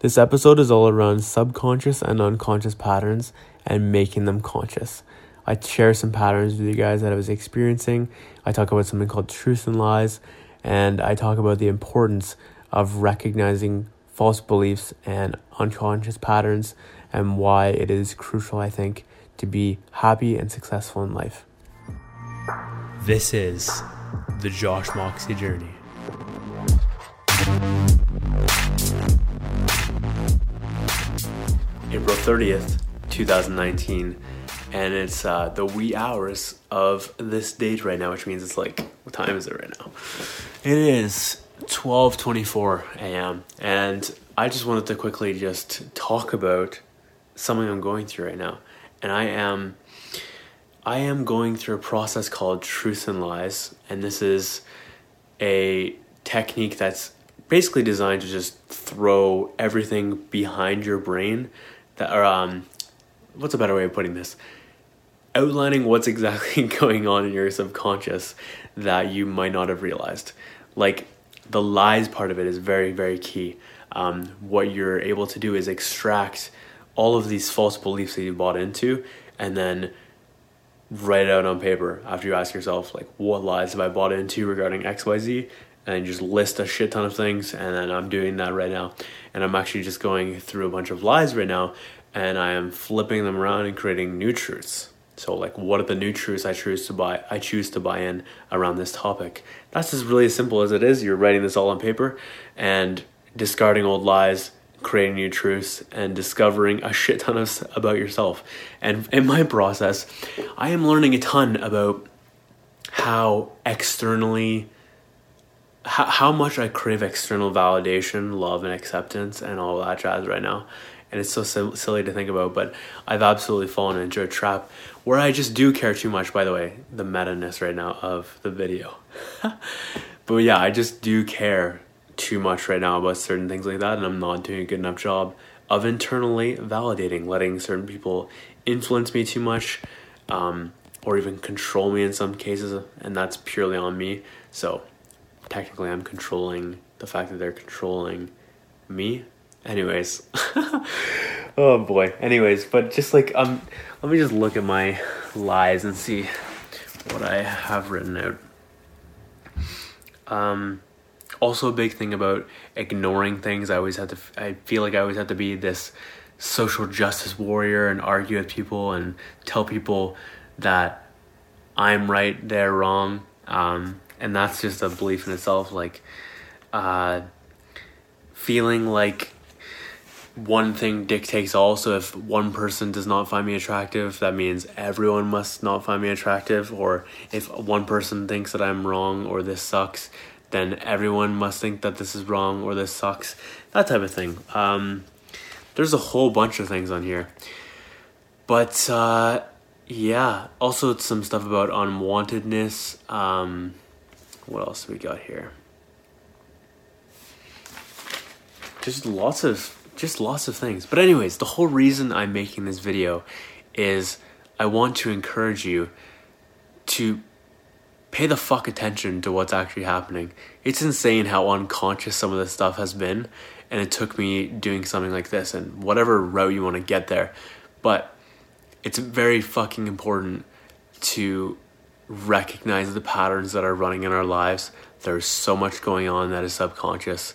This episode is all around subconscious and unconscious patterns and making them conscious. I share some patterns with you guys that I was experiencing. I talk about something called truth and lies, and I talk about the importance of recognizing false beliefs and unconscious patterns and why it is crucial, I think, to be happy and successful in life. This is the Josh Moxie Journey. April 30th, 2019, and it's uh, the wee hours of this date right now, which means it's like, what time is it right now? It is 12:24 a.m. and I just wanted to quickly just talk about something I'm going through right now. And I am I am going through a process called truth and lies and this is a technique that's basically designed to just throw everything behind your brain that or um what's a better way of putting this? Outlining what's exactly going on in your subconscious that you might not have realized. Like the lies part of it is very, very key. Um, what you're able to do is extract all of these false beliefs that you bought into and then write it out on paper after you ask yourself, like, what lies have I bought into regarding XYZ? And just list a shit ton of things. And then I'm doing that right now. And I'm actually just going through a bunch of lies right now and I am flipping them around and creating new truths. So like what are the new truths I choose to buy I choose to buy in around this topic. That's just really as simple as it is. You're writing this all on paper and discarding old lies, creating new truths and discovering a shit ton of about yourself. And in my process, I am learning a ton about how externally how, how much I crave external validation, love and acceptance and all that jazz right now. And it's so silly to think about but i've absolutely fallen into a trap where i just do care too much by the way the meta-ness right now of the video. But yeah i just do care too much right now about certain things like that and i'm not doing a good enough job of internally validating letting certain people influence me too much um, or even control me in some cases and that's purely on me. So technically i'm controlling the fact that they're controlling me. Anyways. Oh boy. Anyways but just like um let me just look at my lies and see what i have written out. Um also a big thing about ignoring things i always have to i feel like i always have to be this social justice warrior and argue with people and tell people that i'm right they're wrong. Um, and that's just a belief in itself like uh, feeling like one thing dictates all. So if one person does not find me attractive, that means everyone must not find me attractive. Or if one person thinks that I'm wrong or this sucks, then everyone must think that this is wrong or this sucks. That type of thing. Um, there's a whole bunch of things on here. But uh, yeah, also some stuff about unwantedness. Um, what else we got here? Just lots of just lots of things. But anyways, the whole reason I'm making this video is I want to encourage you to pay the fuck attention to what's actually happening. It's insane how unconscious some of this stuff has been, and it took me doing something like this and whatever route you want to get there. But it's very fucking important to recognize the patterns that are running in our lives. There's so much going on that is subconscious,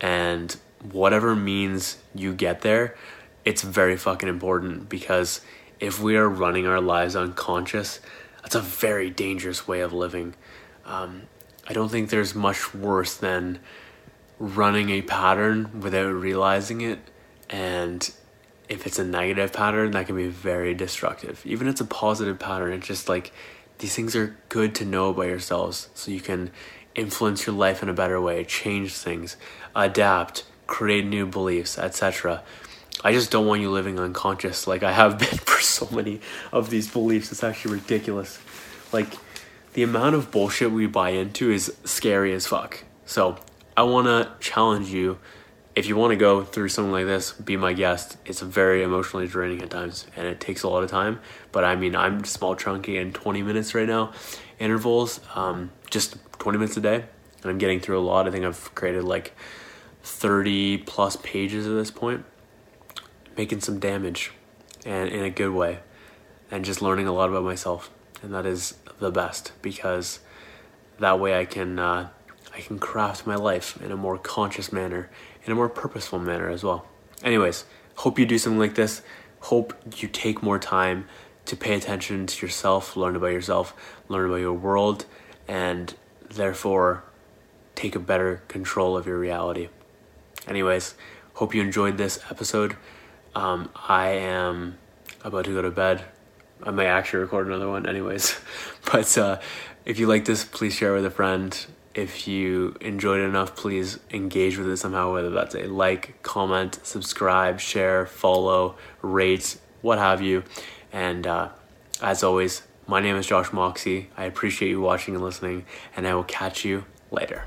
and whatever means you get there, it's very fucking important because if we are running our lives unconscious, that's a very dangerous way of living. Um, I don't think there's much worse than running a pattern without realizing it. And if it's a negative pattern, that can be very destructive. Even if it's a positive pattern, it's just like these things are good to know about yourselves so you can influence your life in a better way, change things, adapt, create new beliefs, etc. I just don't want you living unconscious like I have been for so many of these beliefs. It's actually ridiculous. Like, the amount of bullshit we buy into is scary as fuck. So, I want to challenge you. If you want to go through something like this, be my guest. It's very emotionally draining at times and it takes a lot of time. But I mean, I'm small, chunky, and 20 minutes right now intervals, um, just 20 minutes a day. And I'm getting through a lot. I think I've created like 30 plus pages at this point, making some damage and in a good way, and just learning a lot about myself. And that is the best because that way I can uh, I can craft my life in a more conscious manner, in a more purposeful manner as well. Anyways, hope you do something like this. Hope you take more time to pay attention to yourself, learn about yourself, learn about your world, and therefore take a better control of your reality. Anyways, hope you enjoyed this episode. Um, I am about to go to bed. I may actually record another one, anyways. But uh, if you like this, please share with a friend. If you enjoyed it enough, please engage with it somehow, whether that's a like, comment, subscribe, share, follow, rate, what have you. And uh, as always, my name is Josh Moxie. I appreciate you watching and listening, and I will catch you later.